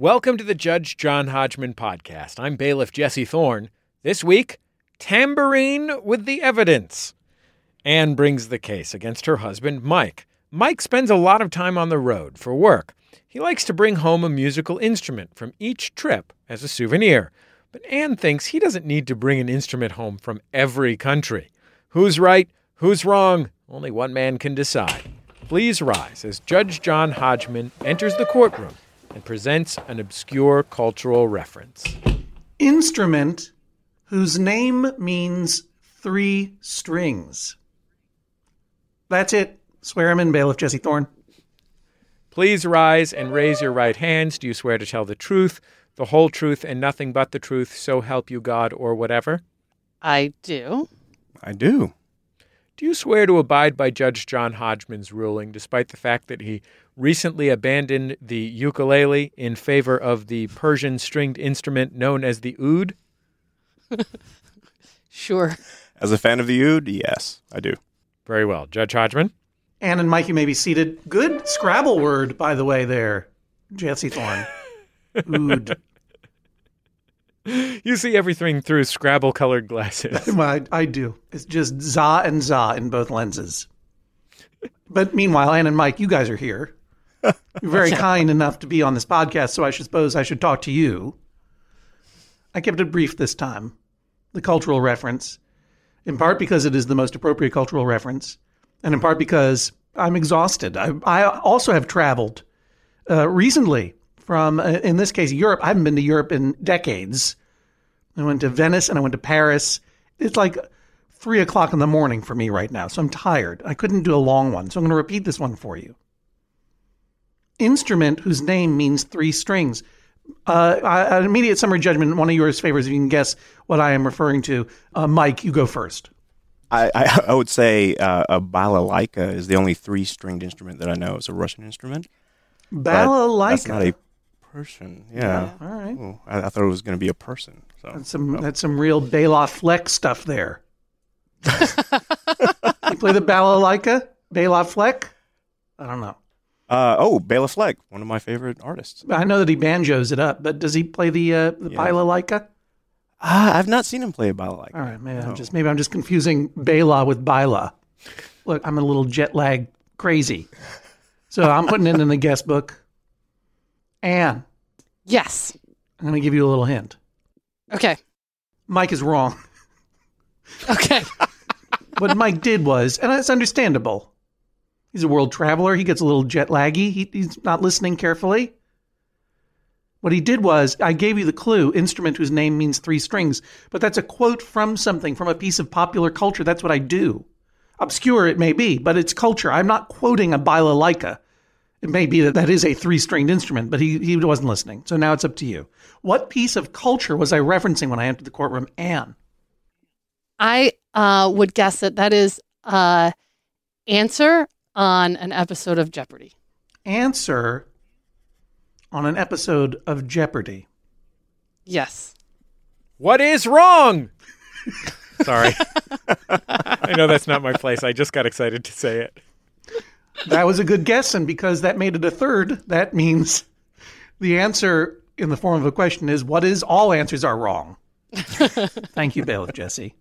Welcome to the Judge John Hodgman podcast. I'm bailiff Jesse Thorne. This week, tambourine with the evidence. Anne brings the case against her husband, Mike. Mike spends a lot of time on the road for work. He likes to bring home a musical instrument from each trip as a souvenir. But Anne thinks he doesn't need to bring an instrument home from every country. Who's right? Who's wrong? Only one man can decide. Please rise as Judge John Hodgman enters the courtroom and presents an obscure cultural reference. Instrument whose name means three strings. That's it. Swear him in, bailiff Jesse Thorne. Please rise and raise your right hands. Do you swear to tell the truth, the whole truth, and nothing but the truth, so help you God, or whatever? I do. I do. Do you swear to abide by Judge John Hodgman's ruling, despite the fact that he recently abandoned the ukulele in favor of the Persian stringed instrument known as the oud? Sure. As a fan of the oud, yes, I do. Very well. Judge Hodgman? Anne and Mike, you may be seated. Good Scrabble word, by the way, there, Jesse Thorne. Ood. You see everything through Scrabble colored glasses. Well, I, I do. It's just za and za in both lenses. But meanwhile, Anne and Mike, you guys are here. You're very kind enough to be on this podcast, so I suppose I should talk to you. I kept it brief this time. The cultural reference, in part because it is the most appropriate cultural reference, and in part because I'm exhausted. I, I also have traveled uh, recently from, uh, in this case, Europe. I haven't been to Europe in decades. I went to Venice and I went to Paris. It's like three o'clock in the morning for me right now, so I'm tired. I couldn't do a long one, so I'm going to repeat this one for you. Instrument whose name means three strings. Uh, an immediate summary judgment. One of yours favors if you can guess what I am referring to. Uh, Mike, you go first. I, I, I would say uh, a balalaika is the only three stringed instrument that I know. It's a Russian instrument. Balalaika. That's not a person. Yeah. All right. Oh, I, I thought it was going to be a person. So That's some that's some real Bela Fleck stuff there. you play the balalaika, Bela Fleck. I don't know. Uh, oh, Bela Fleck, one of my favorite artists. I know that he banjos it up, but does he play the uh, the Yeah. balalaika? Ah, I've not seen him play a balalaika. All right, maybe I'm just maybe I'm just confusing Bela with Bila. Look, I'm a little jet lag crazy, so I'm putting it in the guest book. Anne, Yes. I'm going to give you a little hint. Okay. Mike is wrong. Okay. what Mike did was, and it's understandable. He's a world traveler. He gets a little jet laggy. He, he's not listening carefully. What he did was, I gave you the clue instrument whose name means three strings, but that's a quote from something, from a piece of popular culture. That's what I do. Obscure it may be, but it's culture. I'm not quoting a balalaika. It may be that that is a three stringed instrument, but he, he wasn't listening. So now it's up to you. What piece of culture was I referencing when I entered the courtroom? Anne. I uh, would guess that that is uh, answer on an episode of Jeopardy. answer on an episode of Jeopardy. Yes. What is wrong? Sorry. I know that's not my place. I just got excited to say it. That was a good guess, and because that made it a third, that means the answer in the form of a question is what is all answers are wrong. Thank you, Bailiff Jesse.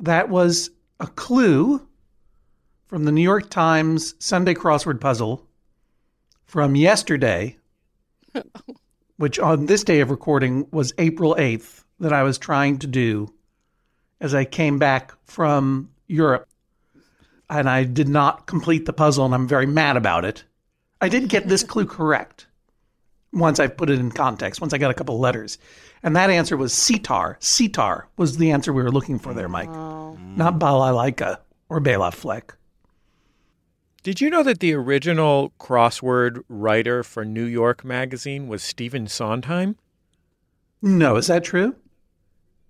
That was a clue from the New York Times Sunday crossword puzzle from yesterday, which on this day of recording was April 8th, that I was trying to do as I came back from Europe. And I did not complete the puzzle, and I'm very mad about it. I did get this clue correct once I put it in context, once I got a couple letters. And that answer was sitar. Sitar was the answer we were looking for there, Mike. Oh. Not balalaika or Bela Fleck. Did you know that the original crossword writer for New York Magazine was Stephen Sondheim? No, is that true?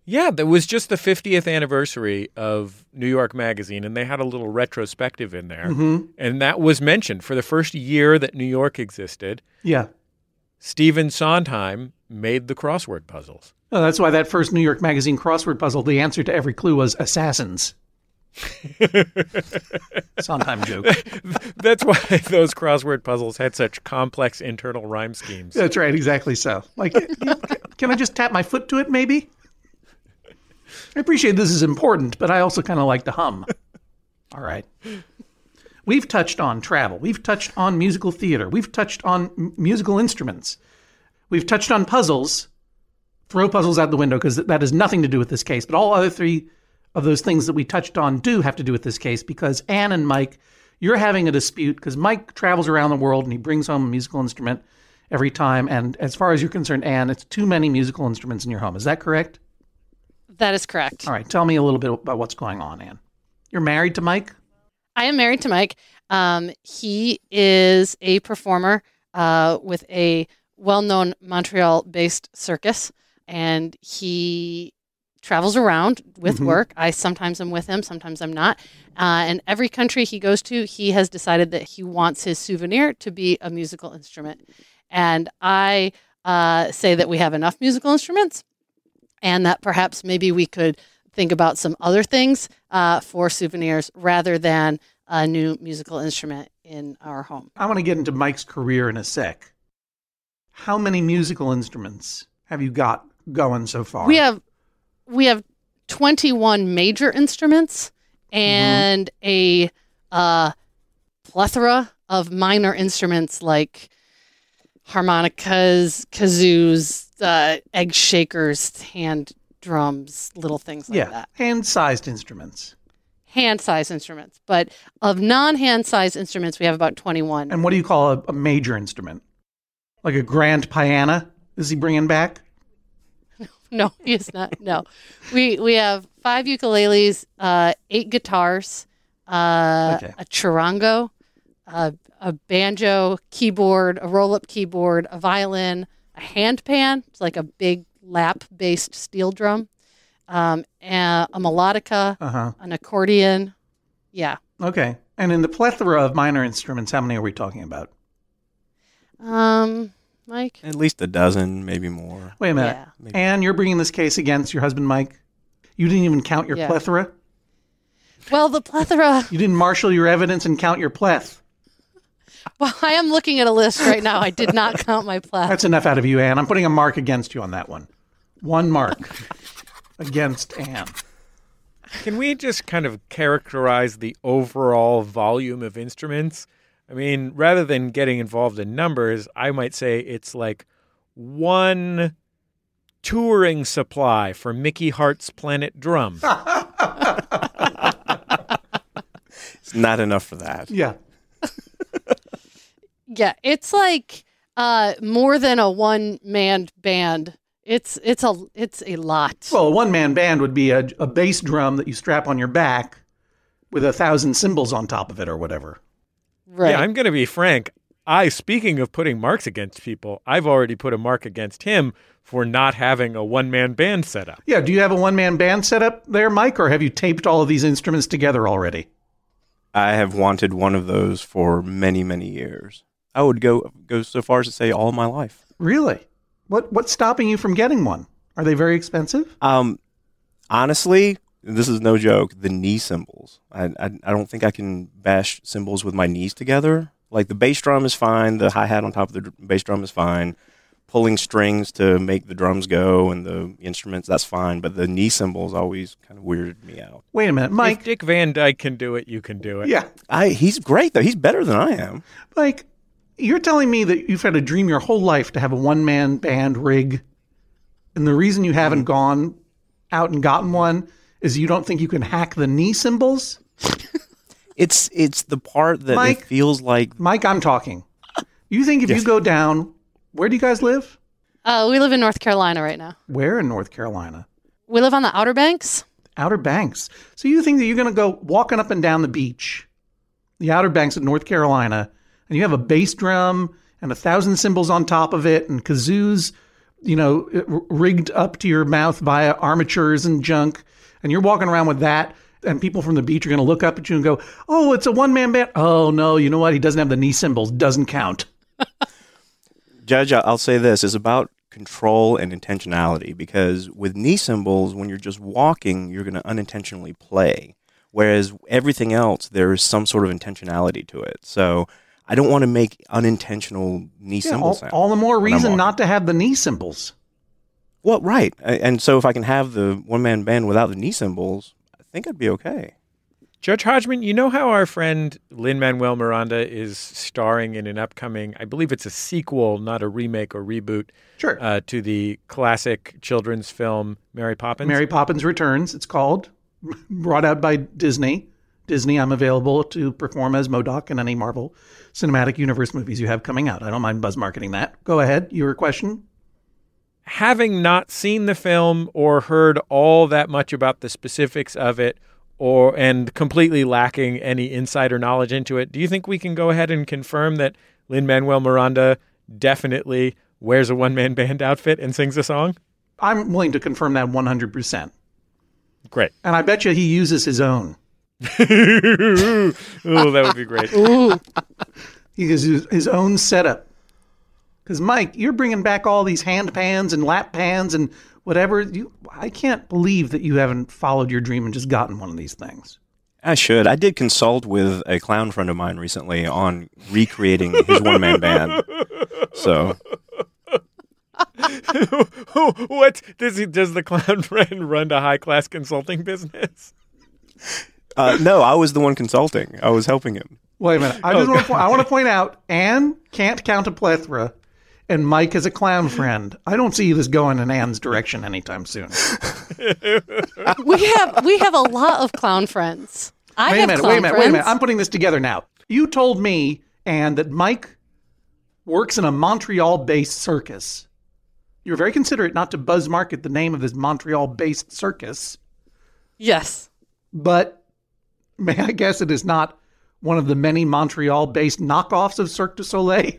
Yeah, that was just the 50th anniversary of New York Magazine, and they had a little retrospective in there. Mm-hmm. And that was mentioned for the first year that New York existed. Yeah. Stephen Sondheim made the crossword puzzles. Oh, that's why that first New York Magazine crossword puzzle, the answer to every clue was assassins. Sondheim joke. That's why those crossword puzzles had such complex internal rhyme schemes. That's right, exactly so. Like, can I just tap my foot to it, maybe? I appreciate this is important, but I also kind of like to hum. All right. We've touched on travel. We've touched on musical theater. We've touched on m- musical instruments. We've touched on puzzles. Throw puzzles out the window because that has nothing to do with this case. But all other three of those things that we touched on do have to do with this case because Anne and Mike, you're having a dispute because Mike travels around the world and he brings home a musical instrument every time. And as far as you're concerned, Anne, it's too many musical instruments in your home. Is that correct? That is correct. All right. Tell me a little bit about what's going on, Anne. You're married to Mike? I am married to Mike. Um, he is a performer uh, with a well known Montreal based circus, and he travels around with Mhm. work. I sometimes am with him, sometimes I'm not. Uh, and every country he goes to, he has decided that he wants his souvenir to be a musical instrument. And I uh, say that we have enough musical instruments and that perhaps maybe we could think about some other things uh, for souvenirs rather than a new musical instrument in our home. I want to get into Mike's career in a sec. How many musical instruments have you got going so far? We have we have 21 major instruments and a uh, plethora of minor instruments like harmonicas, kazoos, uh, egg shakers, hand drums, little things like yeah, that. hand-sized instruments. Hand sized instruments. But of non hand sized instruments, we have about 21. And what do you call a, a major instrument? Like a grand piano? Is he bringing back? No, he is not. No, we we have five ukuleles, uh, eight guitars, uh, Okay. a charango, uh, a banjo, keyboard, a roll-up keyboard, a violin, a handpan, it's like a big lap-based steel drum, um, and a melodica, Uh huh. an accordion. Yeah. Okay. And in the plethora of minor instruments, how many are we talking about? Um, Mike. At least a dozen, maybe more. Wait a minute. Yeah. Maybe. Anne, you're bringing this case against your husband, Mike. You didn't even count your Yeah. plethora. Well, the plethora. You didn't marshal your evidence and count your pleth. Well, I am looking at a list right now. I did not count my pleth. That's enough out of you, Anne. I'm putting a mark against you on that one. One mark against Anne. Can we just kind of characterize the overall volume of instruments? I mean, rather than getting involved in numbers, I might say it's like one touring supply for Mickey Hart's Planet Drum. It's not enough for that. Yeah. Yeah, it's like uh, more than a one-man band. It's it's a it's a lot. Well, a one man band would be a, a bass drum that you strap on your back with a thousand cymbals on top of it or whatever. right. Yeah, I'm going to be frank. I, speaking of putting marks against people, I've already put a mark against him for not having a one man band set up. Yeah. Do you have a one man band set up there, Mike, or have you taped all of these instruments together already? I have wanted one of those for many, many years. I would go go so far as to say all my life. Really? What What's stopping you from getting one? Are they very expensive? Um, honestly, this is no joke. The knee cymbals. I, I I don't think I can bash cymbals with my knees together. Like the bass drum is fine. The hi hat on top of the dr- bass drum is fine. Pulling strings to make the drums go and the instruments that's fine. But the knee cymbals always kind of weirded me out. Wait a minute, If Mike. Dick Van Dyke can do it, you can do it. Yeah, I he's great though. He's better than I am. Mike. You're telling me that you've had a dream your whole life to have a one man band rig, and the reason you haven't gone out and gotten one is you don't think you can hack the knee cymbals? It's it's the part that Mike? it feels like Mike, I'm talking. You think if you go down, where do you guys live? Uh, we live in North Carolina right now. Where in North Carolina? We live on the Outer Banks. Outer Banks. So you think that you're going to go walking up and down the beach, the Outer Banks of North Carolina, and you have a bass drum and a thousand cymbals on top of it and kazoos, you know, rigged up to your mouth via armatures and junk, and you're walking around with that, and people from the beach are going to look up at you and go, "Oh, it's a one man band." Oh no, you know what? He doesn't have the knee cymbals. Doesn't count. Judge, I'll say this is about control and intentionality because with knee cymbals, when you're just walking, you're going to unintentionally play. Whereas everything else, there's some sort of intentionality to it. So I don't want to make unintentional knee Yeah, cymbal all, sounds. all the more reason not to have the knee cymbals. Well, right. And so if I can have the one man band without the knee cymbals, I think I'd be okay. Judge Hodgman, you know how our friend Lin Manuel Miranda is starring in an upcoming, I believe it's a sequel, not a remake or reboot, Sure. uh, to the classic children's film Mary Poppins? Mary Poppins Returns, it's called, brought out by Disney. Disney, I'm available to perform as MODOK in any Marvel Cinematic Universe movies you have coming out. I don't mind buzz marketing that. Go ahead. Your question? having not seen the film or heard all that much about the specifics of it or and completely lacking any insider knowledge into it, do you think we can go ahead and confirm that Lin Manuel Miranda definitely wears a one man band outfit and sings a song? I'm willing to confirm that 100%. Great. And I bet you he uses his own. oh, that would be great. Ooh, He uses his own setup. Because Mike, you're bringing back all these hand pans and lap pans and whatever. You, I can't believe that you haven't followed your dream and just gotten one of these things. I should. I did consult with a clown friend of mine recently on recreating his one man band. So what does he does the clown friend run a high class consulting business? Uh, no, I was the one consulting. I was helping him. Wait a minute. I just want to. I want to point out Anne can't count a plethora, and Mike is a clown friend. I don't see this going in Anne's direction anytime soon. we have we have a lot of clown friends. I Wait a minute. clown Wait a minute. friends. Wait a minute. I'm putting this together now. You told me, Anne, that Mike works in a Montreal-based circus. You were very considerate not to buzz market the name of this Montreal-based circus, yes. but may I guess it is not one of the many Montreal-based knockoffs of Cirque du Soleil,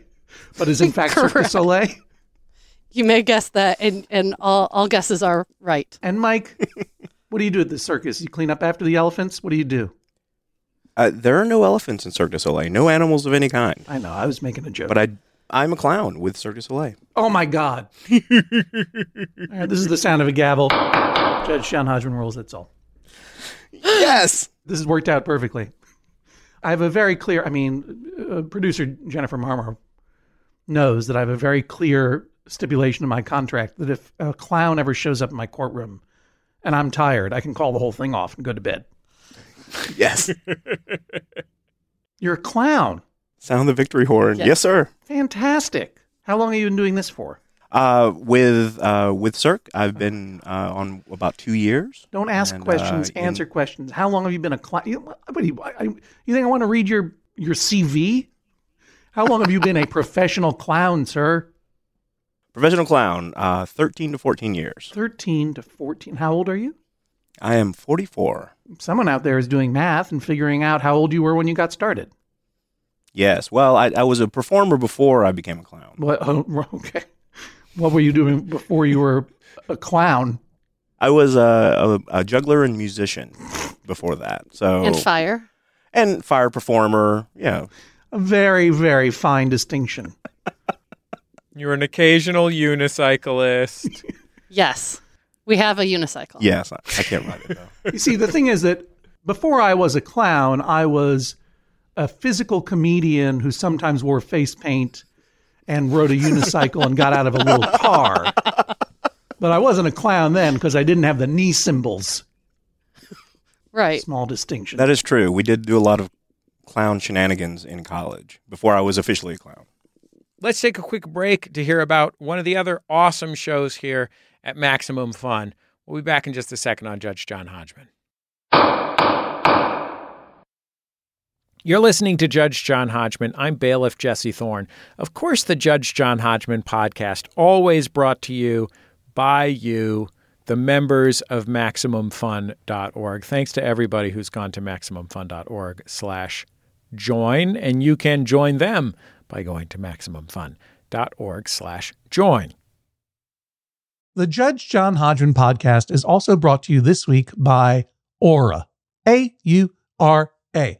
but is in fact Cirque du Soleil. You may guess that, and, and all, all guesses are right. And Mike, what do you do at the circus? You clean up after the elephants? What do you do? Uh, there are no elephants in Cirque du Soleil, no animals of any kind. I know, I was making a joke. But I, I'm a clown with Cirque du Soleil. oh my God. all right, this is the sound of a gavel. Judge John Hodgman rules, that's all. Yes. This has worked out perfectly. I have a very clear, I mean, uh, producer Jennifer Marmor knows that I have a very clear stipulation in my contract that if a clown ever shows up in my courtroom and I'm tired, I can call the whole thing off and go to bed. Yes. You're a clown. Sound the victory horn. Yes. Yes, sir. Fantastic. How long have you been doing this for? Uh, with uh, with Cirque, I've been uh, on about two years. Don't ask And, questions, uh, in- answer questions. How long have you been a client? You, you, you think I want to read your, your CV? How long have you been a professional clown, sir? Professional clown, uh, 13 to 14 years. 13 to 14. How old are you? I am 44. Someone out there is doing math and figuring out how old you were when you got started. Yes. Well, I, I was a performer before I became a clown. What, oh, okay. What were you doing before you were a clown? I was a, a, a juggler and musician before that. So And fire. and fire performer. Yeah. A very, very fine distinction. You're an occasional unicyclist. Yes. We have a unicycle. Yes. I, I can't ride it though. You see, the thing is that before I was a clown, I was a physical comedian who sometimes wore face paint and rode a unicycle and got out of a little car. But I wasn't a clown then because I didn't have the knee cymbals. Right. Small distinction. that is true. We did do a lot of clown shenanigans in college before I was officially a clown. Let's take a quick break to hear about one of the other awesome shows here at Maximum Fun. We'll be back in just a second on Judge John Hodgman. You're listening to Judge John Hodgman. I'm bailiff Jesse Thorne. Of course, the Judge John Hodgman podcast, always brought to you by you, the members of MaximumFun.org. Thanks to everybody who's gone to MaximumFun.org slash join, and you can join them by going to MaximumFun.org slash join. The Judge John Hodgman podcast is also brought to you this week by Aura. A U R A.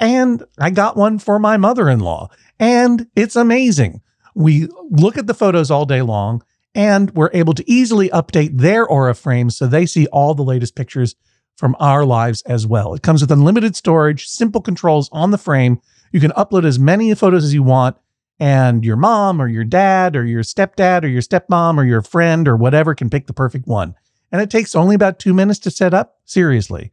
and I got one for my mother in law, and it's amazing. We look at the photos all day long, and we're able to easily update their Aura frames so they see all the latest pictures from our lives as well. It comes with unlimited storage, simple controls on the frame you can upload as many photos as you want, and your mom or your dad or your stepdad or your stepmom or your friend or whatever can pick the perfect one. And it takes only about two minutes to set up. Seriously.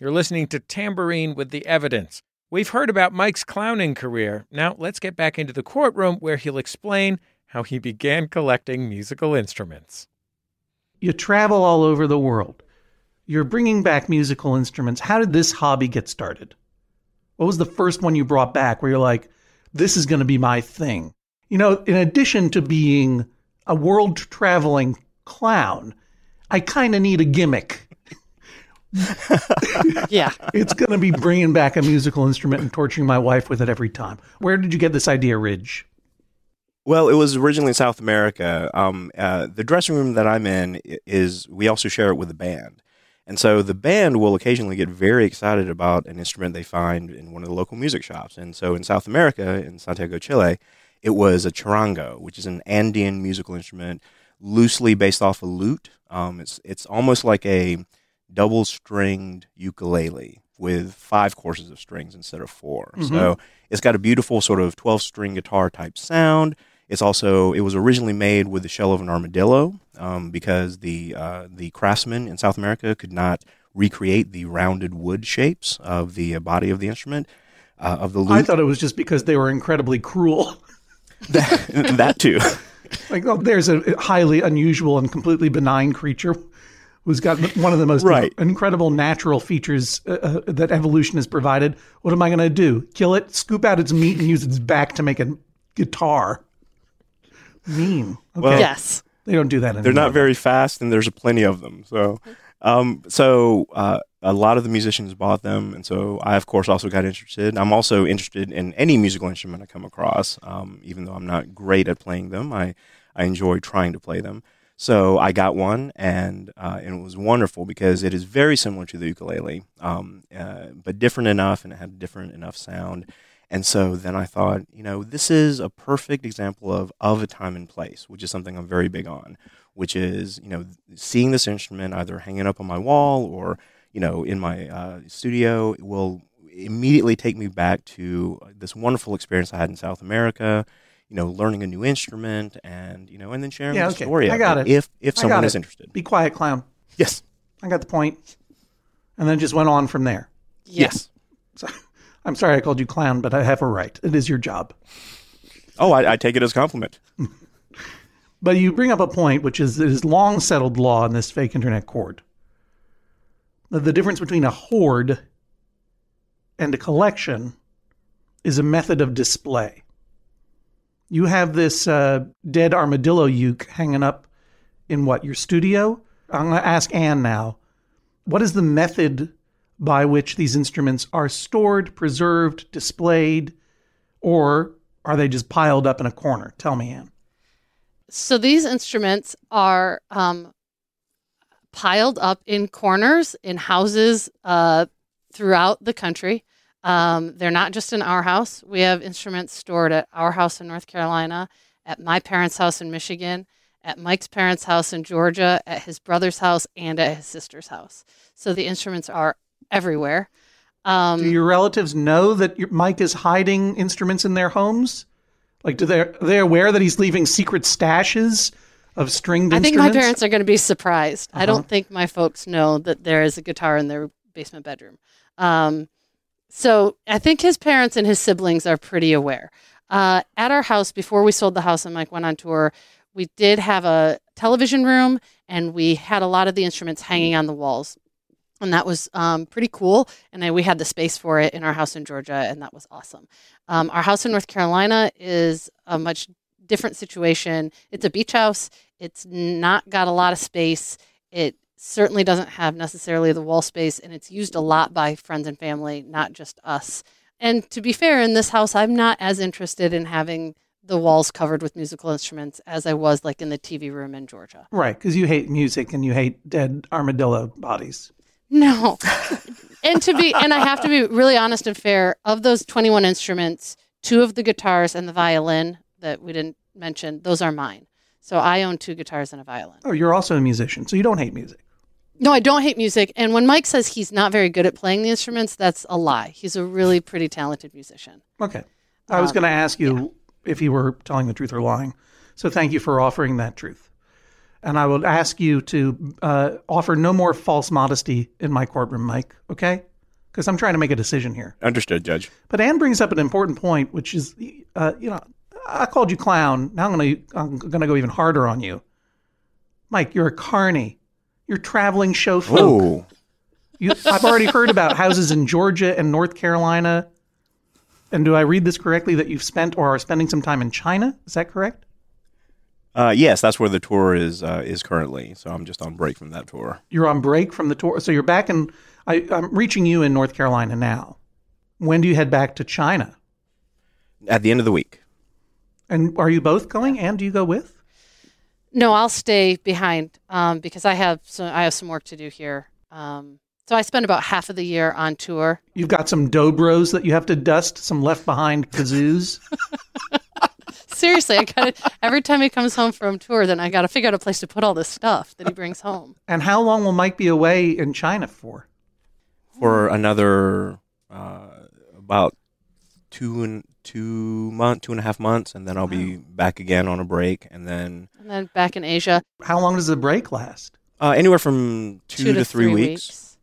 You're listening to Tambourine with the Evidence. We've heard about Mike's clowning career. Now let's get back into the courtroom where he'll explain how he began collecting musical instruments. You travel all over the world you're bringing back musical instruments. How did this hobby get started? What was the first one you brought back where you're like, this is going to be my thing? You know, in addition to being a world traveling clown, I kind of need a gimmick. yeah. It's going to be bringing back a musical instrument and torturing my wife with it every time. Where did you get this idea, Ridge? Well, it was originally in South America. Um, uh, the dressing room that I'm in is, we also share it with a band. And so the band will occasionally get very excited about an instrument they find in one of the local music shops. And so in South America, in Santiago, Chile, it was a charango, which is an Andean musical instrument loosely based off a lute. Um, it's it's almost like a double stringed ukulele with five courses of strings instead of 4 mm-hmm. So it's got a beautiful sort of twelve string guitar type sound. It's also it was originally made with the shell of an armadillo um, because the uh, the craftsmen in South America could not recreate the rounded wood shapes of the body of the instrument uh, of the lute. I thought it was just because they were incredibly cruel. that, that too. like oh, there's a highly unusual and completely benign creature who's got one of the most right. incredible natural features uh, uh, that evolution has provided. What am I going to do? Kill it, scoop out its meat, and use its back to make a guitar? mean. Okay. Well, yes. They don't do that anymore. They're not very fast, and there's plenty of them. So, um, so uh, a lot of the musicians bought them, and so I, of course, also got interested. I'm also interested in any musical instrument I come across, um, even though I'm not great at playing them. I I enjoy trying to play them. So I got one, and uh, and it was wonderful because it is very similar to the ukulele, um, uh, but different enough, and it had different enough sound. And so then I thought, you know, this is a perfect example of of a time and place, which is something I'm very big on, which is, you know, seeing this instrument either hanging up on my wall or, you know, in my uh, studio will immediately take me back to this wonderful experience I had in South America. You know, learning a new instrument and you know, and then sharing Yeah, the okay. story. I got it it. if if someone got is interested. Be quiet, clown. Yes. I got the point. And then just went on from there. Yes. So, I'm sorry I called you clown, but I have a right. It is your job. Oh, I, I take it as a compliment. But you bring up a point, which is it is long settled law in this fake internet court. The, the difference between a hoard and a collection is a method of display. You have this uh, dead armadillo uke hanging up in what, your studio? I'm going to ask Anne now. What is the method by which these instruments are stored, preserved, displayed, or are they just piled up in a corner? Tell me, Anne. So these instruments are um, piled up in corners in houses uh, throughout the country. Um, they're not just in our house. We have instruments stored at our house in North Carolina, at my parents' house in Michigan, at Mike's parents' house in Georgia, at his brother's house, and at his sister's house. So the instruments are everywhere. Um, Do your relatives know that your, Mike is hiding instruments in their homes? Like, do they are they aware that he's leaving secret stashes of stringed I think my parents are going to be surprised. I Uh-huh. don't think my folks know that there is a guitar in their basement bedroom. Um, so I think his parents and his siblings are pretty aware. Uh, at our house, before we sold the house and Mike went on tour, we did have a television room and we had a lot of the instruments hanging on the walls. And that was um, pretty cool. And then we had the space for it in our house in Georgia, and that was awesome. Um, our house in North Carolina is a much different situation. It's a beach house. It's not got a lot of space. It certainly doesn't have necessarily the wall space, and it's used a lot by friends and family, not just us. And to be fair, in this house, I'm not as interested in having the walls covered with musical instruments as I was like in the TV room in Georgia. Right, because you hate music and you hate dead armadillo bodies. No. and to be and I have to be really honest and fair, of those 21 instruments, two of the guitars and the violin that we didn't mention, those are mine. So I own two guitars and a violin. Oh, you're also a musician, so you don't hate music. No, I don't hate music. And when Mike says he's not very good at playing the instruments, that's a lie. He's a really pretty talented musician. Okay. I was Um, going to ask you if you were telling the truth or lying. So thank you for offering that truth. And I would ask you to uh, offer no more false modesty in my courtroom, Mike, okay? Because I'm trying to make a decision here. Understood, Judge. But Anne brings up an important point, which is, uh, you know, I called you clown. Now I'm going to I'm going to go even harder on you, Mike. You're a carny. You're traveling show folk. Oh, You, I've already heard about houses in Georgia and North Carolina. And do I read this correctly that you've spent or are spending some time in China? Is that correct? uh, yes, that's where the tour is uh, is currently. So I'm just on break from that tour. You're on break from the tour, so you're back in. I, I'm reaching you in North Carolina now. When do you head back to China? At the end of the week. And are you both going? And do you go with? No, I'll stay behind um, because I have so I have some work to do here. Um, so I spend about half of the year on tour. You've got some dobros that you have to dust, some left behind kazoos. Seriously, I got to every time he comes home from tour, then I got to figure out a place to put all this stuff that he brings home. and how long will Mike be away in China for? for another uh, about two and two month, two and a half months, and then I'll be back again on a break, and then And then back in Asia, How long does the break last? uh, anywhere from two, to, three, weeks.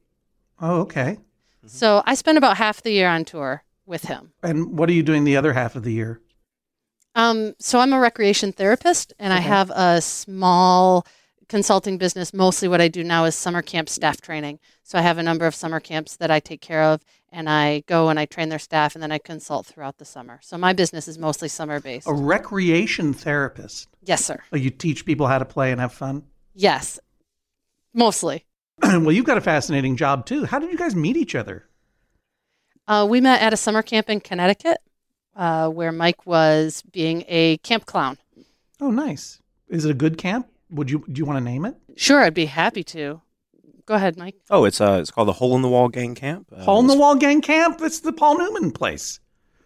Oh, okay. So I spend about half the year on tour with him. And what are you doing the other half of the year? Um, so I'm a recreation therapist, and I have a small consulting business. Mostly, what I do now is summer camp staff training. So I have a number of summer camps that I take care of, and I go and I train their staff, and then I consult throughout the summer. So my business is mostly summer based. A recreation therapist. Yes, sir. Like you teach people how to play and have fun. Yes, mostly. well, you've got a fascinating job too. How did you guys meet each other? Uh, we met at a summer camp in Connecticut, uh, where Mike was being a camp clown. Oh, nice. Is it a good camp? Would you do you want to name it? Sure, I'd be happy to. Go ahead, Mike. Oh, it's uh, it's called the Hole in the Wall Gang Camp. Uh, Hole in the Wall Gang Camp. It's the Paul Newman place.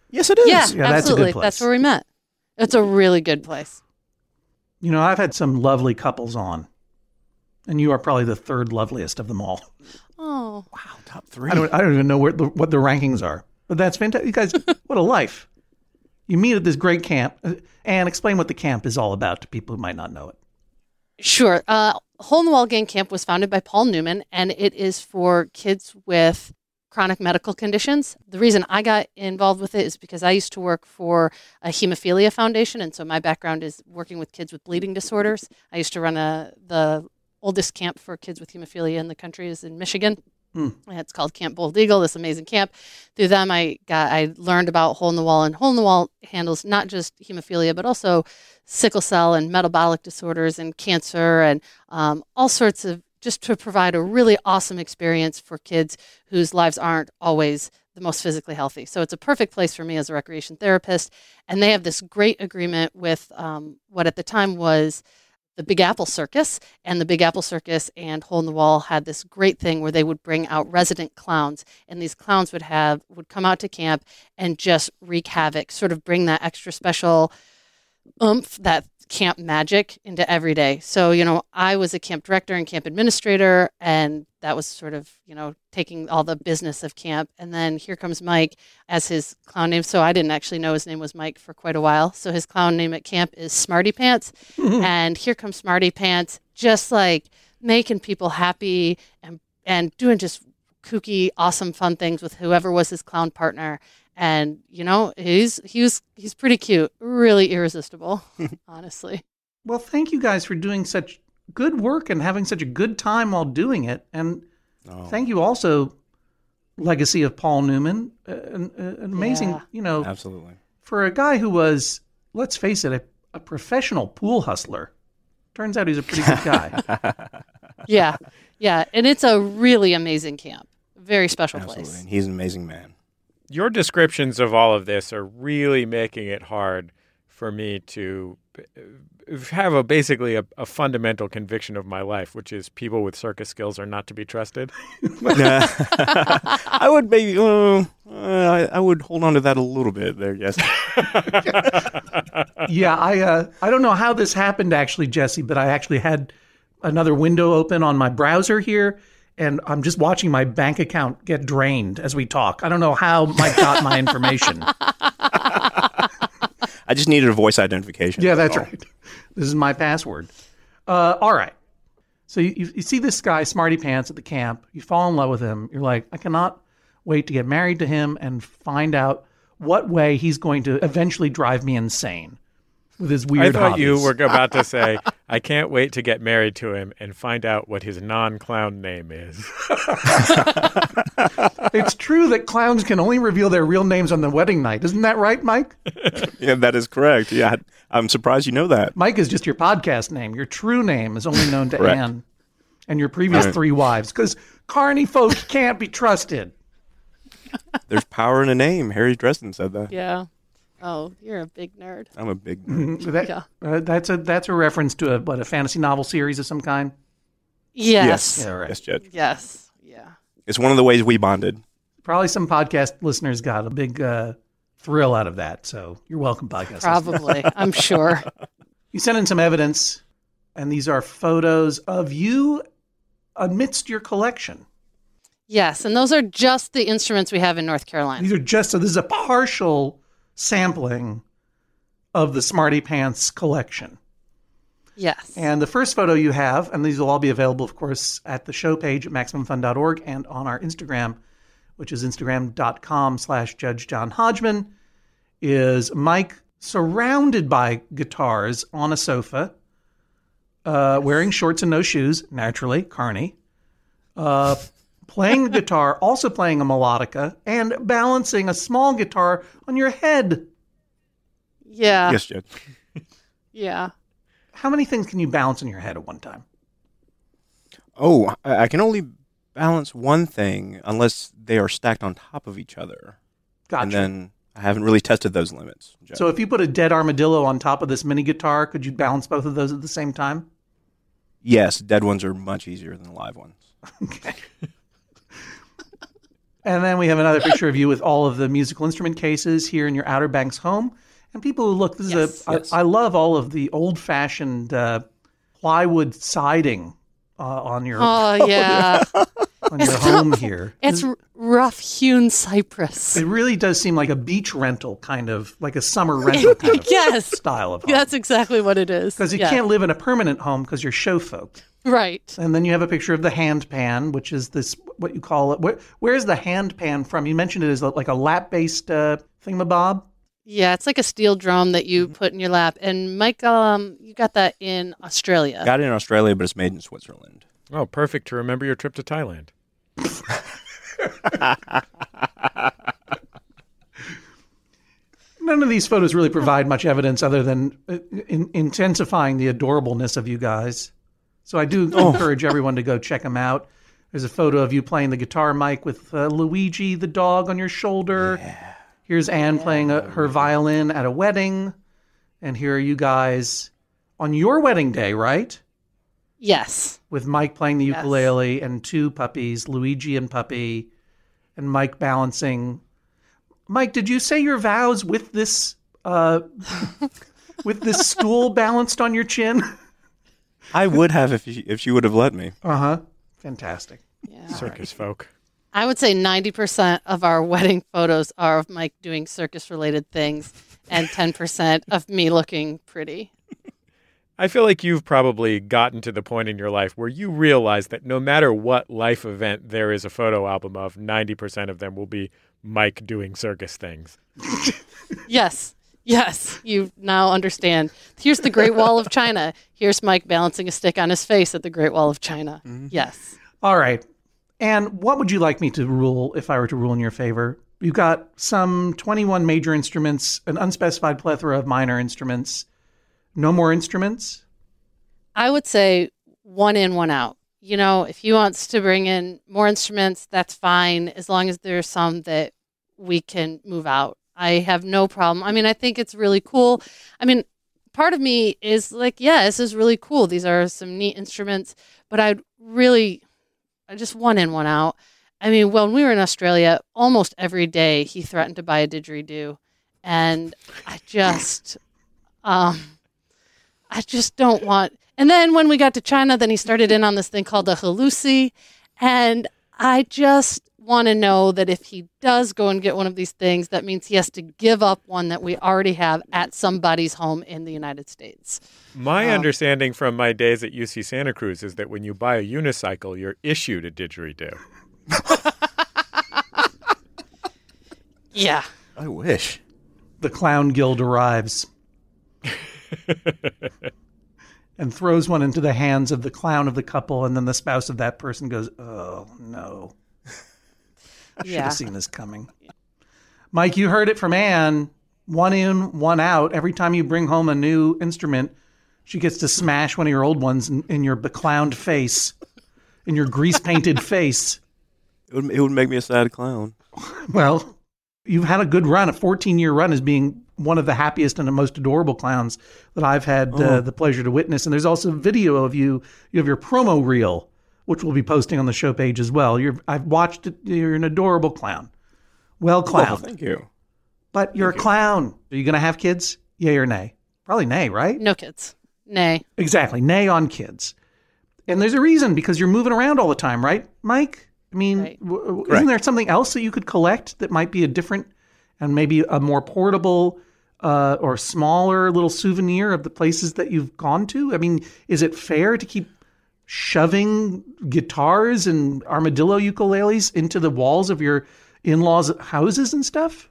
Yes, it is. Yeah, Yeah, that's a good absolutely. place. That's where we met. It's a really good place. You know, I've had some lovely couples on, and you are probably the third loveliest of them all. Oh, Wow, top three. I don't, I don't even know where the, what the rankings are, but that's fantastic. You guys, what a life! You meet at this great camp, uh, and explain what the camp is all about to people who might not know it. Sure. Uh, Hole in the Wall Gang Camp was founded by Paul Newman, and it is for kids with chronic medical conditions. The reason I got involved with it is because I used to work for a hemophilia foundation, and so my background is working with kids with bleeding disorders. I used to run a the oldest camp for kids with hemophilia in the country is in Michigan. It's called Camp Bold Eagle. This amazing camp. Through them, I got I learned about hole in the wall, and hole in the wall handles not just hemophilia, but also sickle cell and metabolic disorders and cancer and um, all sorts of just to provide a really awesome experience for kids whose lives aren't always the most physically healthy. So it's a perfect place for me as a recreation therapist. And they have this great agreement with um, what at the time was the Big Apple Circus. And the Big Apple Circus and Hole in the Wall had this great thing where they would bring out resident clowns, and these clowns would have would come out to camp and just wreak havoc, sort of bring that extra special oomph, that camp magic into every day. So, you know, I was a camp director and camp administrator, and that was sort of, you know, taking all the business of camp. And then here comes Mike as his clown name. So I didn't actually know his name was Mike for quite a while. So his clown name at camp is Smarty Pants. and here comes Smarty Pants, just like making people happy and and doing just kooky, awesome, fun things with whoever was his clown partner. And you know, he's he was he's pretty cute, really irresistible, honestly. Well, thank you guys for doing such good work and having such a good time while doing it. And Oh, thank you also, legacy of Paul Newman, uh, an, uh, an amazing, Yeah. you know, absolutely. for a guy who was, let's face it, a, a professional pool hustler. Turns out he's a pretty good guy. Yeah, yeah, and it's a really amazing camp, very special Absolutely. place. And he's an amazing man. Your descriptions of all of this are really making it hard for me to uh, have a basically a, a fundamental conviction of my life, which is people with circus skills are not to be trusted. I would maybe, uh, uh, I, I would hold on to that a little bit there, yes. yeah, I uh, I don't know how this happened actually, Jesse, but I actually had another window open on my browser here, and I'm just watching my bank account get drained as we talk. I don't know how Mike got my information. I just needed a voice identification. Yeah, that's Oh. right. This is my password. Uh, all right. So you you see this guy, Smarty Pants, at the camp. You fall in love with him. You're like, I cannot wait to get married to him and find out what way he's going to eventually drive me insane with his weird. I weird thought you were about to say, I can't wait to get married to him and find out what his non clown name is. It's true that clowns can only reveal their real names on the wedding night. Isn't that right, Mike? Yeah, that is correct. Yeah, I'm surprised you know that. Mike is just your podcast name. Your true name is only known to Correct. Anne and your previous Right. three wives because carny folk can't be trusted. There's power in a name. Harry Dresden said that. Yeah. Oh, you're a big nerd. I'm a big nerd. That, Yeah. uh, that's a that's a reference to a what a fantasy novel series of some kind. Yes. Yeah, right. Yes, Jed. Yes. Yeah. It's one of the ways we bonded. Probably some podcast listeners got a big uh, thrill out of that. So you're welcome, podcast. Probably. I'm sure. You sent in some evidence, and these are photos of you amidst your collection. Yes, and those are just the instruments we have in North Carolina. These are just so this is a partial sampling of the Smarty Pants collection. Yes. And the first photo you have, and these will all be available, of course, at the show page at MaximumFun.org and on our Instagram, which is Instagram.com slash Judge John Hodgman, is Mike surrounded by guitars on a sofa, uh, wearing shorts and no shoes, naturally, Carney, uh, playing guitar, also playing a melodica, and balancing a small guitar on your head. yeah. yes, Jed. Yeah. How many things can you balance on your head at one time? Oh, I, I can only balance one thing unless they are stacked on top of each other. Gotcha. And then I haven't really tested those limits. Jed. So if you put a dead armadillo on top of this mini guitar, could you balance both of those at the same time? yes, dead ones are much easier than live ones. And then we have another picture of you with all of the musical instrument cases here in your Outer Banks home. And people who look, this Yes. is a. I Yes. I love all of the old fashioned uh, plywood siding uh, on your Oh, yeah. On on your home here. It's rough hewn cypress. It really does seem like a beach rental kind of, like a summer rental kind of yes, style of home. that's exactly what it is. Because you Yeah. can't live in a permanent home because you're show folk. Right. And then you have a picture of the hand pan, which is this what you call it. Where, where's the hand pan from? You mentioned it as like a lap based uh, thingamabob. Yeah, it's like a steel drum that you Mm-hmm. put in your lap. And Mike, um, you got that in Australia. Got it in Australia, but it's made in Switzerland. Oh, perfect to remember your trip to Thailand. None of these photos really provide much evidence other than uh, in, intensifying the adorableness of you guys. So I do encourage everyone to go check them out. There's a photo of you playing the guitar, Mike, with uh, Luigi the dog on your shoulder. Here's Anne playing a, her violin at a wedding. And here are you guys on your wedding day, right? Yes. With Mike playing the Yes. ukulele and two puppies, Luigi and Puppy, and Mike balancing. Mike, did you say your vows with this uh, with this stool balanced on your chin? I would have if she, if you would have let me. Uh huh. Fantastic. Yeah. Circus folk. I would say 90% of our wedding photos are of Mike doing circus related things and 10% of me looking pretty. I feel like you've probably gotten to the point in your life where you realize that no matter what life event there is a photo album of, 90% of them will be Mike doing circus things. Yes. Yes. You now understand. Here's the Great Wall of China. Here's Mike balancing a stick on his face at the Great Wall of China. Mm-hmm. Yes. All right. And what would you like me to rule if I were to rule in your favor? You've got some 21 major instruments, an unspecified plethora of minor instruments. No more instruments? I would say one in, one out. You know, if he wants to bring in more instruments, that's fine, as long as there's some that we can move out. I have no problem. I mean, I think it's really cool. I mean, part of me is like, yeah, this is really cool. These are some neat instruments, but I'd really, I just one in, one out. I mean, when we were in Australia, almost every day he threatened to buy a didgeridoo, and I just, um, I just don't want. And then when we got to China, then he started in on this thing called the hulusi, and I just want to know that if he does go and get one of these things, that means he has to give up one that we already have at somebody's home in the United States. My um, understanding from my days at UC Santa Cruz is that when you buy a unicycle, you're issued a didgeridoo. Yeah. I wish. The clown guild arrives and throws one into the hands of the clown of the couple, and then the spouse of that person goes, "Oh no, I should Yeah. have seen this coming." Mike, you heard it from Anne. One in, one out. Every time you bring home a new instrument, she gets to smash one of your old ones in, in your beclowned face, in your grease painted face. It would, it would make me a sad clown. Well, you've had a good run, a 14 year run as being one of the happiest and the most adorable clowns that I've had uh, the pleasure to witness. And there's also video of you. You have your promo reel, which we'll be posting on the show page as well. You're, I've watched it. You're an adorable clown. Well Oh, thank you. but you're a clown. Are you going to have kids? Yay or nay? Probably nay, right? No kids. Nay. Exactly. Nay on kids. And there's a reason because you're moving around all the time, right, Mike? I mean, Right. w- w- isn't Correct. there something else that you could collect that might be a different and maybe a more portable uh, or smaller little souvenir of the places that you've gone to? I mean, is it fair to keep shoving guitars and armadillo ukuleles into the walls of your in-laws' houses and stuff?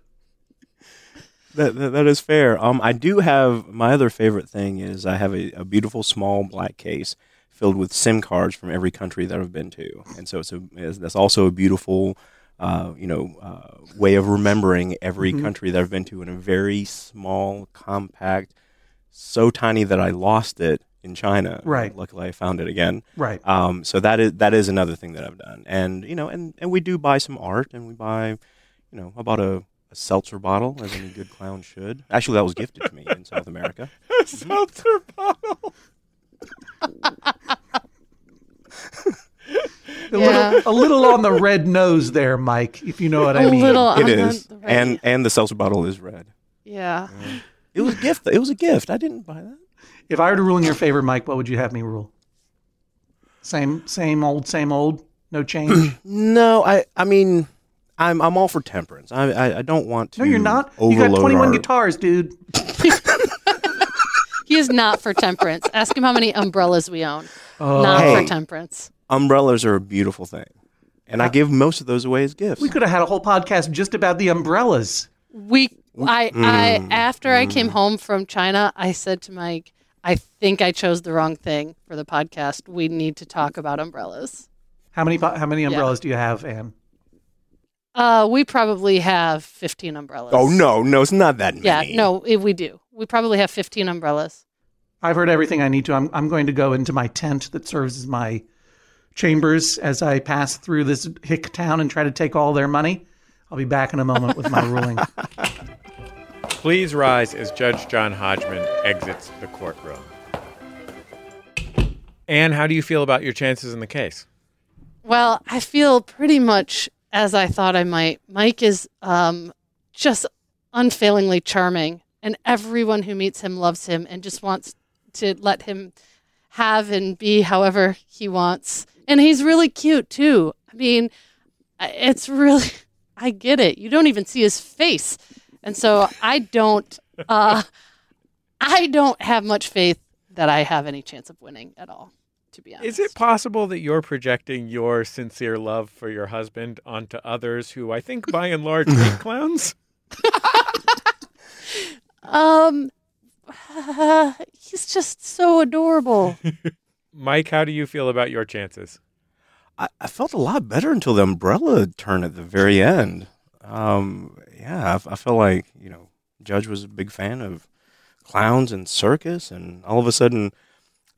That, that that is fair. Um, I do have my other favorite thing is I have a, a beautiful small black case filled with SIM cards from every country that I've been to, and so it's a it's, that's also a beautiful, uh, you know, uh, way of remembering every country that I've been to in a very small, compact, so tiny that I lost it in China. Right. Luckily, I found it again. Right. Um, so that is that is another thing that I've done, and you know, and and we do buy some art, and we buy, you know, I bought a, a seltzer bottle, as any good clown should. Actually, that was gifted to me in South America. Seltzer bottle. A, Yeah. little, a little on the red nose there, Mike, if you know what I a mean. little It on the- is, the right- and and the seltzer bottle is red. yeah. It was a gift. It was a gift. I didn't buy that. If I were to rule in your favor, Mike, what would you have me rule? Same, same old, same old. No change. No, I I mean, I'm I'm all for temperance. I I, I don't want to. no, you're not. You got 21 our- guitars, dude. He is not for temperance. Ask him how many umbrellas we own. Oh. not Hey. for temperance. Umbrellas are a beautiful thing, and I give most of those away as gifts. We could have had a whole podcast just about the umbrellas. We, I, I, Mm. after I came home from China, I said to Mike, I think I chose the wrong thing for the podcast. We need to talk about umbrellas. How many how many umbrellas do you have, Anne? Uh, we probably have 15 umbrellas. oh no, no, it's not that many. Yeah, no, i- we do. We probably have 15 umbrellas. I've heard everything I need to. I'm I'm going to go into my tent that serves as my chambers as I pass through this hick town and try to take all their money. I'll be back in a moment with my ruling. Please rise as Judge John Hodgman exits the courtroom. Anne, how do you feel about your chances in the case? Well, I feel pretty much as I thought I might. Mike is um, just unfailingly charming, and everyone who meets him loves him and just wants to let him have and be however he wants. And he's really cute too. I mean, it's really, I get it. You don't even see his face. And so I don't, uh, I don't have much faith that I have any chance of winning at all, to be honest. Is it possible that you're projecting your sincere love for your husband onto others who I think by and large hate clowns? Um, he's just so adorable. Mike, how do you feel about your chances? I, I felt a lot better until the umbrella turn at the very end. Um, yeah, I, I felt like you know, Judge was a big fan of clowns and circus, and all of a sudden,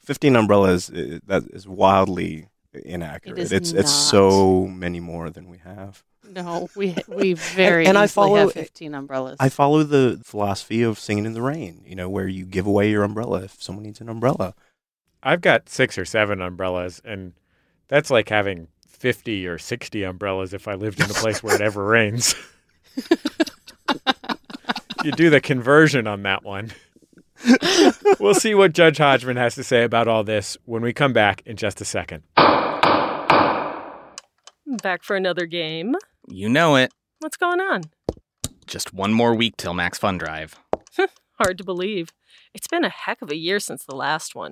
fifteen umbrellas i- that is wildly inaccurate. is it's not. it's so many more than we have. No, we we very and I easily follow- have fifteen umbrellas. I follow the philosophy of singing in the rain. You know, where you give away your umbrella if someone needs an umbrella. I've got six or seven umbrellas, and that's like having 50 or 60 umbrellas if I lived in a place where it ever rains. you do the conversion on that one. we'll see what Judge Hodgman has to say about all this when we come back in just a second. Back for another game. You know it. What's going on? Just one more week till Max Fun Drive. Hard to believe. It's been a heck of a year since the last one.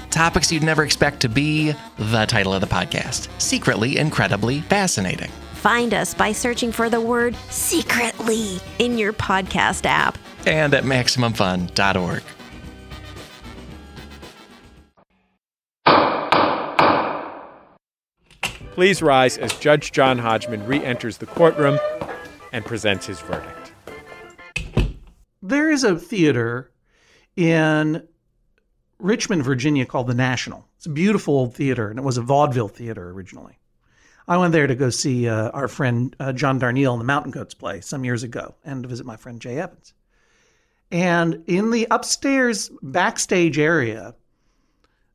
Topics you'd never expect to be the title of the podcast Secretly Incredibly Fascinating. Find us by searching for the word secretly in your podcast app. And at MaximumFun.org. Please rise as Judge John Hodgman re enters the courtroom and presents his verdict. There is a theater in Richmond, Virginia called the National. It's a beautiful old theater, and it was a vaudeville theater originally. I went there to go see uh, our friend uh, John Darnielle in the Mountain Goats play some years ago and to visit my friend Jay Evans. And in the upstairs backstage area,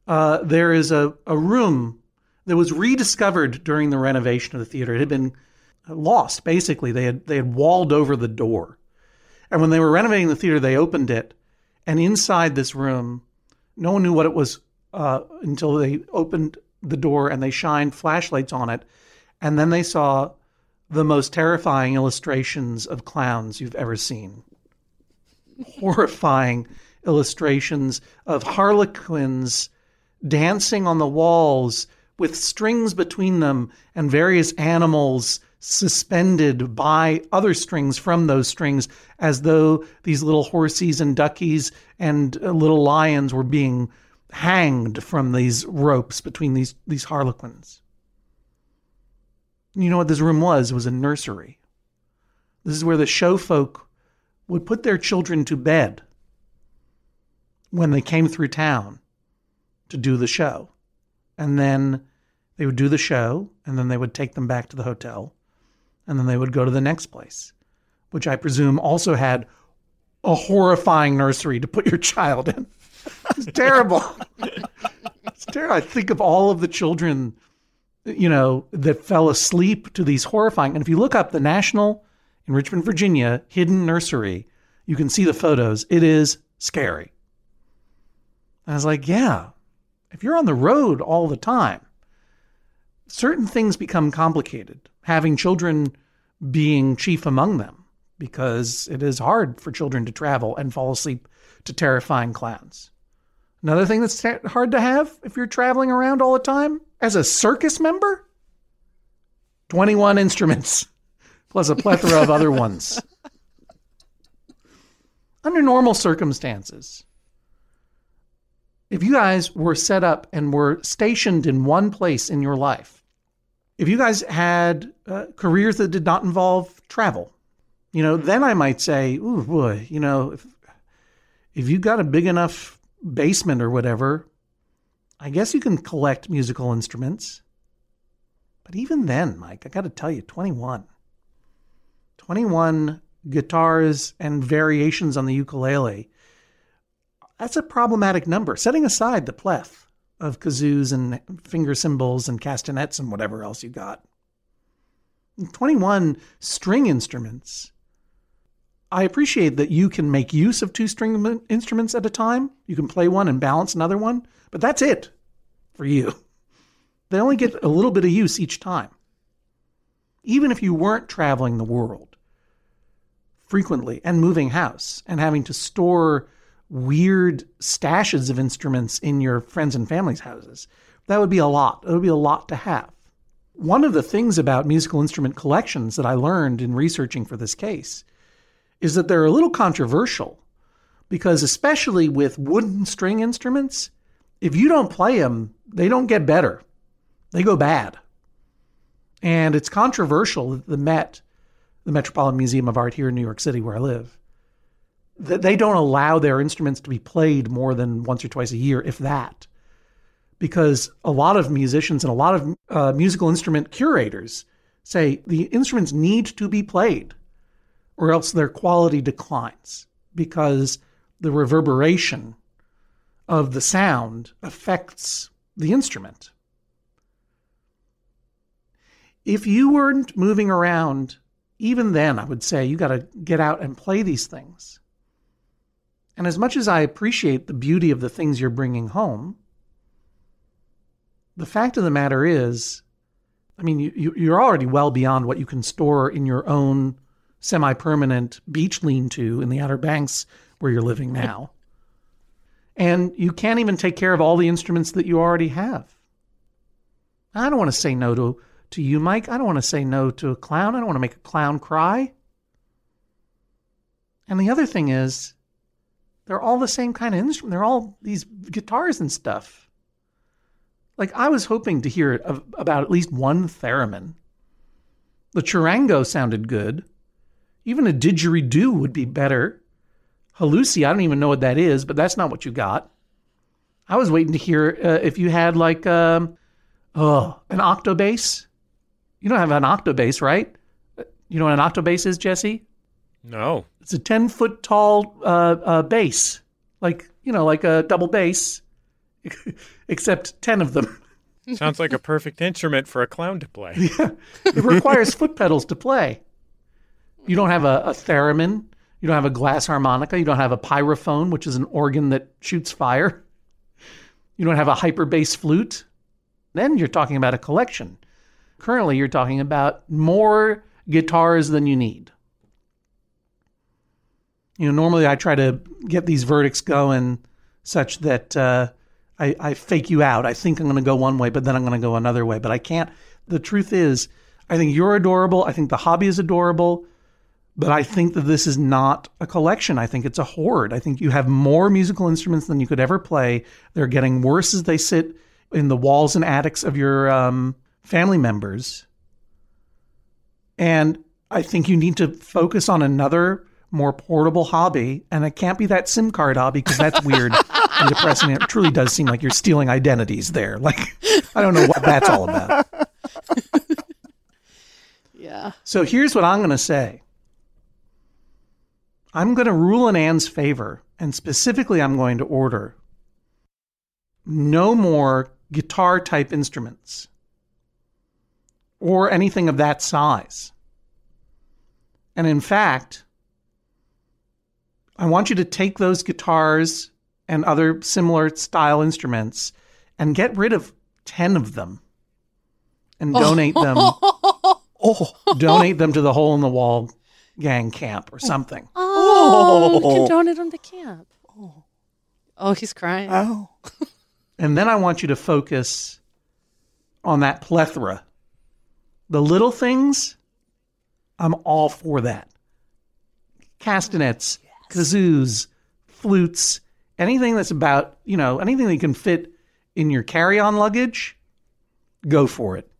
uh, there is a, a room that was rediscovered during the renovation of the theater. It had been lost, basically. They had, they had walled over the door. And when they were renovating the theater, they opened it. And inside this room, no one knew what it was uh, until they opened the door and they shined flashlights on it. And then they saw the most terrifying illustrations of clowns you've ever seen. Horrifying illustrations of harlequins dancing on the walls with strings between them and various animals suspended by other strings from those strings as though these little horsies and duckies and uh, little lions were being hanged from these ropes between these, these harlequins. You know what this room was? It was a nursery. This is where the show folk would put their children to bed when they came through town to do the show. And then they would do the show, and then they would take them back to the hotel, and then they would go to the next place, which I presume also had a horrifying nursery to put your child in. it's terrible. it's terrible. I think of all of the children, you know, that fell asleep to these horrifying. And if you look up the National in Richmond, Virginia hidden nursery, you can see the photos. It is scary. I was like, yeah, if you're on the road all the time, certain things become complicated, having children being chief among them, because it is hard for children to travel and fall asleep to terrifying clowns. Another thing that's hard to have if you're traveling around all the time as a circus member 21 instruments, plus a plethora of other ones. Under normal circumstances, if you guys were set up and were stationed in one place in your life, if you guys had uh, careers that did not involve travel, you know, then I might say, "Ooh, boy, you know, if if you got a big enough basement or whatever, I guess you can collect musical instruments." But even then, Mike, I got to tell you, 21. 21 guitars and variations on the ukulele that's a problematic number, setting aside the pleth of kazoos and finger cymbals and castanets and whatever else you got. 21 string instruments. I appreciate that you can make use of two string instruments at a time. You can play one and balance another one, but that's it for you. They only get a little bit of use each time. Even if you weren't traveling the world frequently and moving house and having to store weird stashes of instruments in your friends and family's houses. That would be a lot. It would be a lot to have. One of the things about musical instrument collections that I learned in researching for this case is that they're a little controversial because, especially with wooden string instruments, if you don't play them, they don't get better. They go bad. And it's controversial that the Met, the Metropolitan Museum of Art here in New York City, where I live, they don't allow their instruments to be played more than once or twice a year, if that. Because a lot of musicians and a lot of uh, musical instrument curators say the instruments need to be played or else their quality declines because the reverberation of the sound affects the instrument. If you weren't moving around, even then, I would say you got to get out and play these things. And as much as I appreciate the beauty of the things you're bringing home, the fact of the matter is, I mean, you, you're already well beyond what you can store in your own semi permanent beach lean to in the Outer Banks where you're living now. And you can't even take care of all the instruments that you already have. I don't want to say no to, to you, Mike. I don't want to say no to a clown. I don't want to make a clown cry. And the other thing is, they're all the same kind of instrument. They're all these guitars and stuff. Like I was hoping to hear about at least one theremin. The charango sounded good. Even a didgeridoo would be better. Hulusi, I don't even know what that is, but that's not what you got. I was waiting to hear uh, if you had like um, oh an octobass. You don't have an octobass, right? You know what an octobass is, Jesse? No. It's a 10 foot tall uh, uh, bass, like, you know, like a double bass, except 10 of them. Sounds like a perfect instrument for a clown to play. Yeah. It requires foot pedals to play. You don't have a, a theremin. You don't have a glass harmonica. You don't have a pyrophone, which is an organ that shoots fire. You don't have a hyper bass flute. Then you're talking about a collection. Currently, you're talking about more guitars than you need. You know, normally I try to get these verdicts going such that uh, I, I fake you out. I think I'm going to go one way, but then I'm going to go another way. But I can't. The truth is, I think you're adorable. I think the hobby is adorable. But I think that this is not a collection. I think it's a hoard. I think you have more musical instruments than you could ever play. They're getting worse as they sit in the walls and attics of your um, family members. And I think you need to focus on another more portable hobby. And it can't be that SIM card hobby because that's weird and depressing. It truly does seem like you're stealing identities there. Like, I don't know what that's all about. Yeah. So here's what I'm going to say I'm going to rule in Anne's favor, and specifically, I'm going to order no more guitar type instruments or anything of that size. And in fact, I want you to take those guitars and other similar style instruments and get rid of 10 of them and oh. donate them Oh. donate them to the hole in the wall gang camp or something. Oh, oh. you can donate them to camp. Oh, oh he's crying. Oh. And then I want you to focus on that plethora. The little things, I'm all for that. Castanets, kazoos, flutes, anything that's about, you know, anything that you can fit in your carry on luggage, go for it.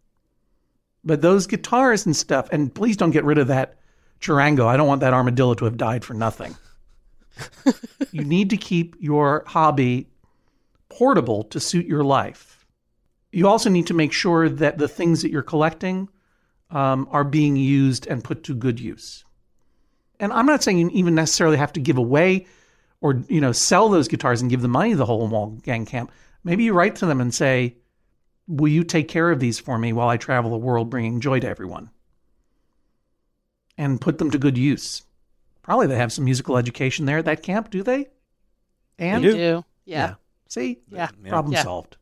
But those guitars and stuff, and please don't get rid of that charango. I don't want that armadillo to have died for nothing. you need to keep your hobby portable to suit your life. You also need to make sure that the things that you're collecting um, are being used and put to good use. And I'm not saying you even necessarily have to give away or you know sell those guitars and give the money to the Hole in Wall Gang Camp. Maybe you write to them and say, "Will you take care of these for me while I travel the world, bringing joy to everyone?" And put them to good use. Probably they have some musical education there at that camp, do they? And You do. Yeah. See? Yeah. Problem Yeah. solved.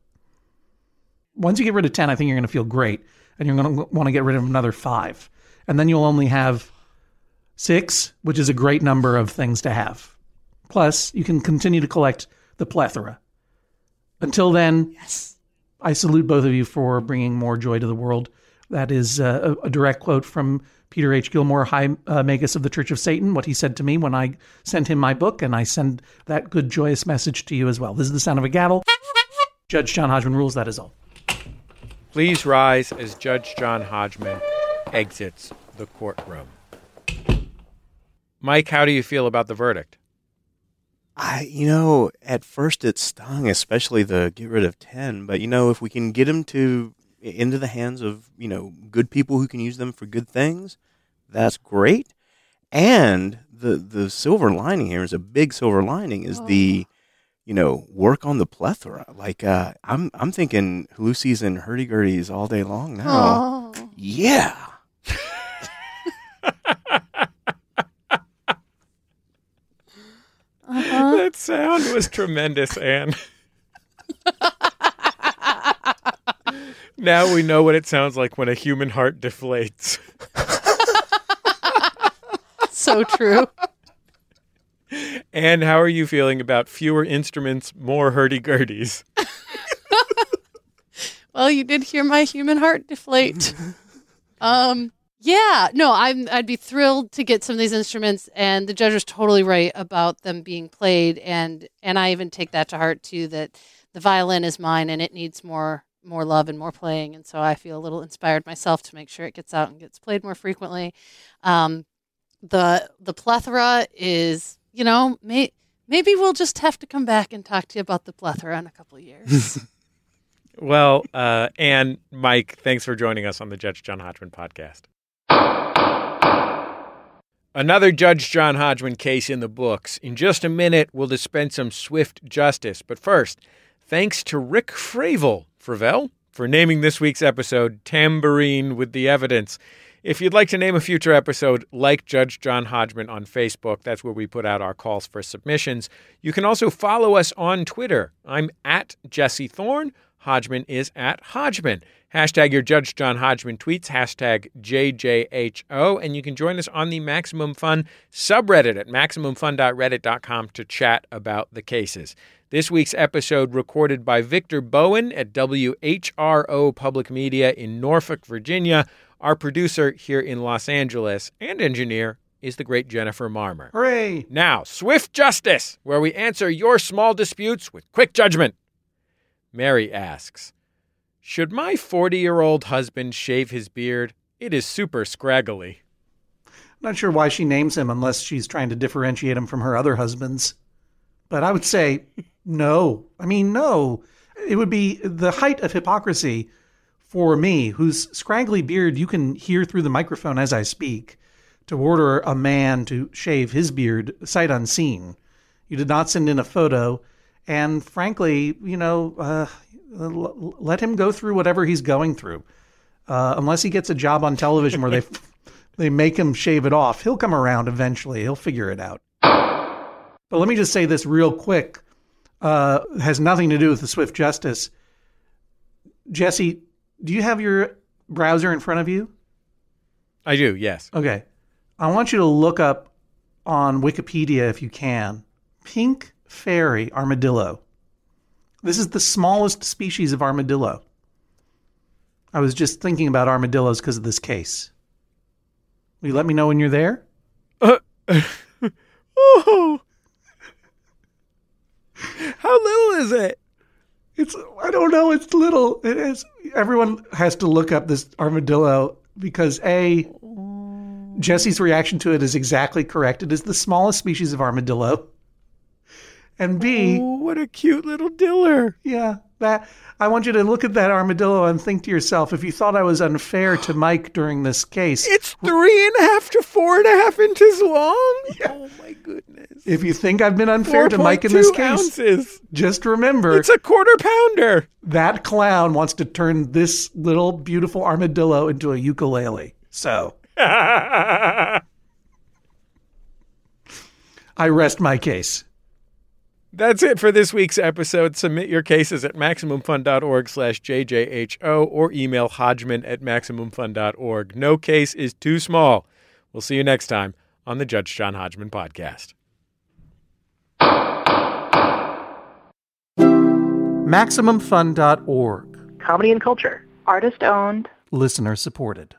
Once you get rid of 10, I think you're going to feel great. And you're going to want to get rid of another five. And then you'll only have six, which is a great number of things to have. Plus, you can continue to collect the plethora. Until then, yes. I salute both of you for bringing more joy to the world. That is uh, a, a direct quote from Peter H. Gilmore, High uh, Magus of the Church of Satan, what he said to me when I sent him my book, and I send that good, joyous message to you as well. This is the sound of a gavel. Judge John Hodgman rules, that is all. Please rise as Judge John Hodgman exits the courtroom. Mike, how do you feel about the verdict? I, you know, at first it stung, especially the get rid of 10. But, you know, if we can get them to into the hands of, you know, good people who can use them for good things, that's great. And the, the silver lining here is a big silver lining is the, you know, work on the plethora. Like, uh, I'm, I'm thinking Lucy's and hurdy-gurdies all day long now. Oh. Yeah. Uh-huh. That sound was tremendous, Anne. now we know what it sounds like when a human heart deflates. so true. And how are you feeling about fewer instruments, more hurdy-gurdies? Well, you did hear my human heart deflate. um, yeah, no, I'm. I'd be thrilled to get some of these instruments, and the judge was totally right about them being played, and and I even take that to heart too. That the violin is mine, and it needs more more love and more playing, and so I feel a little inspired myself to make sure it gets out and gets played more frequently. Um, the the plethora is, you know, may, maybe we'll just have to come back and talk to you about the plethora in a couple of years. Well, uh, and Mike, thanks for joining us on the Judge John Hodgman podcast. Another Judge John Hodgman case in the books. In just a minute, we'll dispense some swift justice. But first, thanks to Rick Fravel, Fravel, for naming this week's episode Tambourine with the Evidence. If you'd like to name a future episode, like Judge John Hodgman on Facebook, that's where we put out our calls for submissions. You can also follow us on Twitter. I'm at Jesse Thorn. Hodgman is at Hodgman. Hashtag your Judge John Hodgman tweets, hashtag JJHO, and you can join us on the Maximum Fun subreddit at MaximumFun.reddit.com to chat about the cases. This week's episode recorded by Victor Bowen at WHRO Public Media in Norfolk, Virginia. Our producer here in Los Angeles and engineer is the great Jennifer Marmer. Hooray! Now, Swift Justice, where we answer your small disputes with quick judgment. Mary asks, Should my 40 year old husband shave his beard? It is super scraggly. Not sure why she names him unless she's trying to differentiate him from her other husbands. But I would say no. I mean, no. It would be the height of hypocrisy for me, whose scraggly beard you can hear through the microphone as I speak, to order a man to shave his beard sight unseen. You did not send in a photo. And frankly, you know, uh, l- let him go through whatever he's going through. Uh, unless he gets a job on television where they they make him shave it off, he'll come around eventually. He'll figure it out. But let me just say this real quick. Uh, has nothing to do with the Swift Justice. Jesse, do you have your browser in front of you? I do, yes. Okay. I want you to look up on Wikipedia if you can. Pink fairy armadillo. This is the smallest species of armadillo. I was just thinking about armadillos because of this case. Will you let me know when you're there? Uh, oh. How little is it? It's I don't know. It's little. It is. Everyone has to look up this armadillo because a Jesse's reaction to it is exactly correct. It is the smallest species of armadillo. And B, Oh, what a cute little diller. yeah, that I want you to look at that armadillo and think to yourself, if you thought I was unfair to Mike during this case, It's three and a half to four and a half inches long. Oh my goodness. if you think I've been unfair to Mike in this case, ounces. just remember It's a quarter pounder. that clown wants to turn this little beautiful armadillo into a ukulele. So I rest my case. That's it for this week's episode. Submit your cases at MaximumFun.org slash JJHO or email Hodgman at MaximumFun.org. No case is too small. We'll see you next time on the Judge John Hodgman podcast. MaximumFun.org. Comedy and culture. Artist owned. Listener supported.